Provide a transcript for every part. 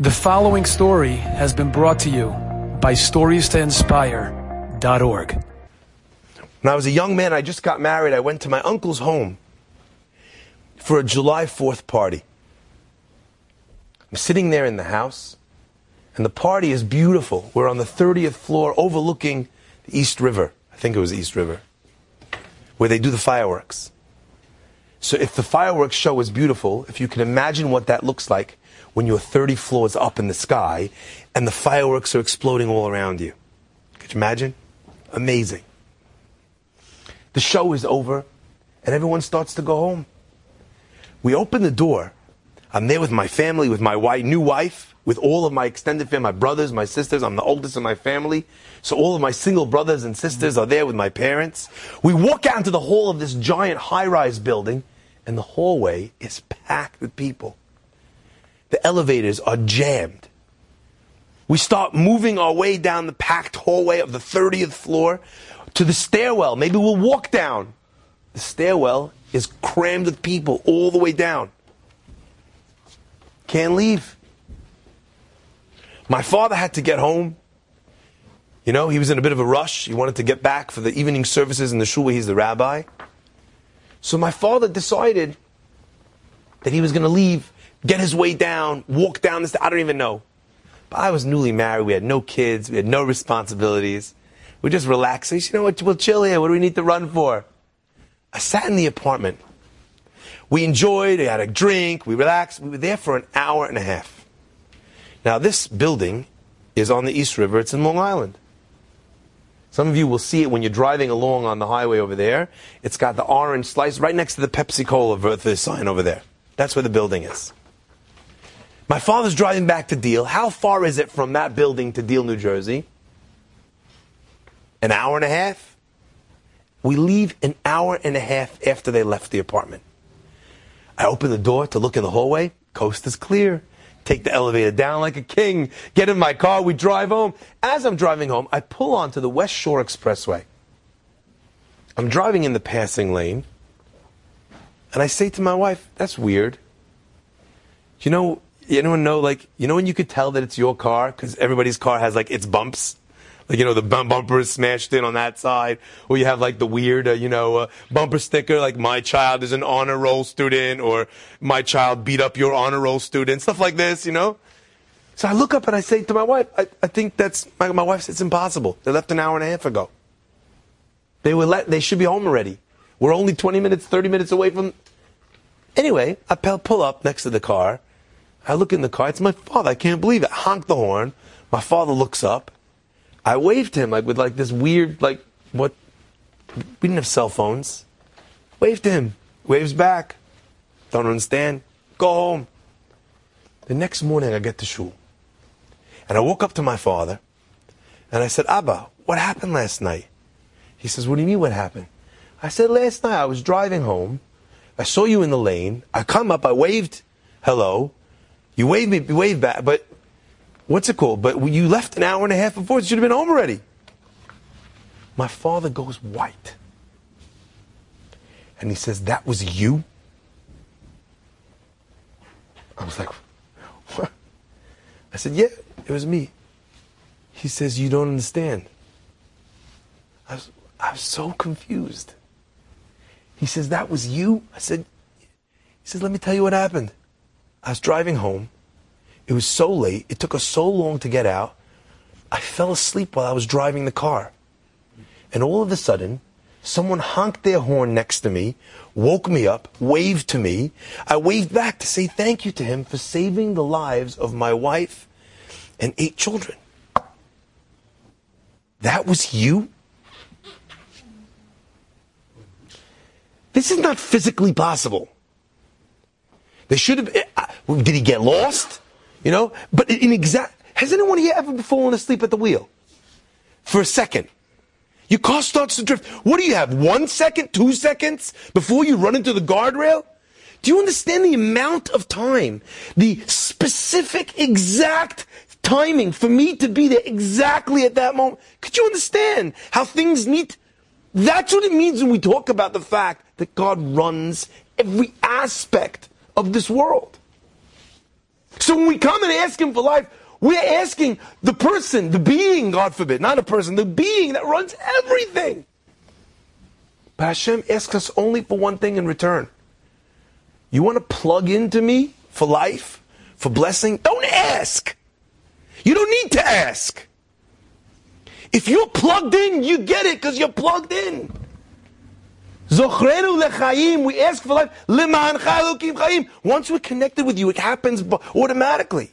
The following story has been brought to you by StoriesToInspire.org. When I was a young man, I just got married. I went to my uncle's home for a July 4th party. I'm sitting there in the house, and the party is beautiful. We're on the 30th floor overlooking the East River. I think it was East River, where they do the fireworks. So if the fireworks show is beautiful, if you can imagine what that looks like when you're 30 floors up in the sky and the fireworks are exploding all around you. Could you imagine? Amazing. The show is over and everyone starts to go home. We open the door. I'm there with my family, with my wife, new wife, with all of my extended family, my brothers, my sisters. I'm the oldest in my family. So all of my single brothers and sisters are there with my parents. We walk out into the hall of this giant high-rise building and the hallway is packed with people. The elevators are jammed. We start moving our way down the packed hallway of the 30th floor to the stairwell. Maybe we'll walk down. The stairwell is crammed with people all the way down. Can't leave. My father had to get home. You know, he was in a bit of a rush. He wanted to get back for the evening services in the shul where he's the rabbi. So my father decided that he was going to leave get his way down, walk down this. I don't even know. But I was newly married. We had no kids. We had no responsibilities. We just relaxed. You know what? We'll chill here. What do we need to run for? I sat in the apartment. We enjoyed. We had a drink. We relaxed. We were there for an hour and a half. Now, this building is on the East River. It's in Long Island. Some of you will see it when you're driving along on the highway over there. It's got the orange slice right next to the Pepsi Cola sign over there. That's where the building is. My father's driving back to Deal. How far is it from that building to Deal, New Jersey? An hour and a half? We leave an hour and a half after they left the apartment. I open the door to look in the hallway. Coast is clear. Take the elevator down like a king. Get in my car. We drive home. As I'm driving home, I pull onto the West Shore Expressway. I'm driving in the passing lane. And I say to my wife, that's weird. You know, anyone know like you know when you could tell that it's your car? Because everybody's car has like its bumps. Like you know the bumper is smashed in on that side. Or you have like the weird uh, you know uh, bumper sticker like my child is an honor roll student or my child beat up your honor roll student stuff like this you know? So i look up and i say to my wife i, I think that's my, my wife says it's impossible. They left an hour and a half ago. They were let they should be home already. We're only 20 minutes 30 minutes away from anyway i pull up next to the car I look in the car. It's my father. I can't believe it. Honk the horn. My father looks up. I waved him like with like this weird like what? We didn't have cell phones. Waved to him. Waves back. Don't understand. Go home. The next morning I get to shul. And I woke up to my father and I said, Abba, what happened last night? He says, What do you mean what happened? I said, Last night I was driving home. I saw you in the lane. I come up, I waved hello. You waved me, waved back, but what's it called? But you left an hour and a half before. You should have been home already. My father goes white. And he says, That was you? I was like, What? I said, Yeah, it was me. He says, You don't understand. I was, I was so confused. He says, That was you? I said, He says, Let me tell you what happened. I was driving home. It was so late. It took us so long to get out. I fell asleep while I was driving the car. And all of a sudden, someone honked their horn next to me, woke me up, waved to me. I waved back to say thank you to him for saving the lives of my wife and eight children. That was you? This is not physically possible. They should have. Did he get lost? You know? But in exact. Has anyone here ever fallen asleep at the wheel? For a second. Your car starts to drift. What do you have? One second, two seconds before you run into the guardrail? Do you understand the amount of time, the specific, exact timing for me to be there exactly at that moment? Could you understand how things need? That's what it means when we talk about the fact that God runs every aspect of this world. So when we come and ask Him for life, we're asking the person, the being, God forbid, not a person, the being that runs everything. But Hashem asks us only for one thing in return. You want to plug into me for life, for blessing? Don't ask. You don't need to ask. If you're plugged in, you get it because you're plugged in. Zochrenu lechayim, we ask for life. Liman chalukim chayim. Once we're connected with you, it happens automatically.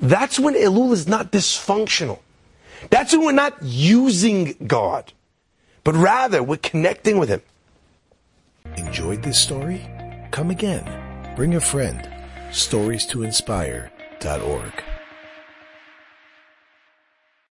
That's when Elul is not dysfunctional. That's when we're not using God, but rather we're connecting with Him. Enjoyed this story? Come again. Bring a friend. Stories to inspire.org.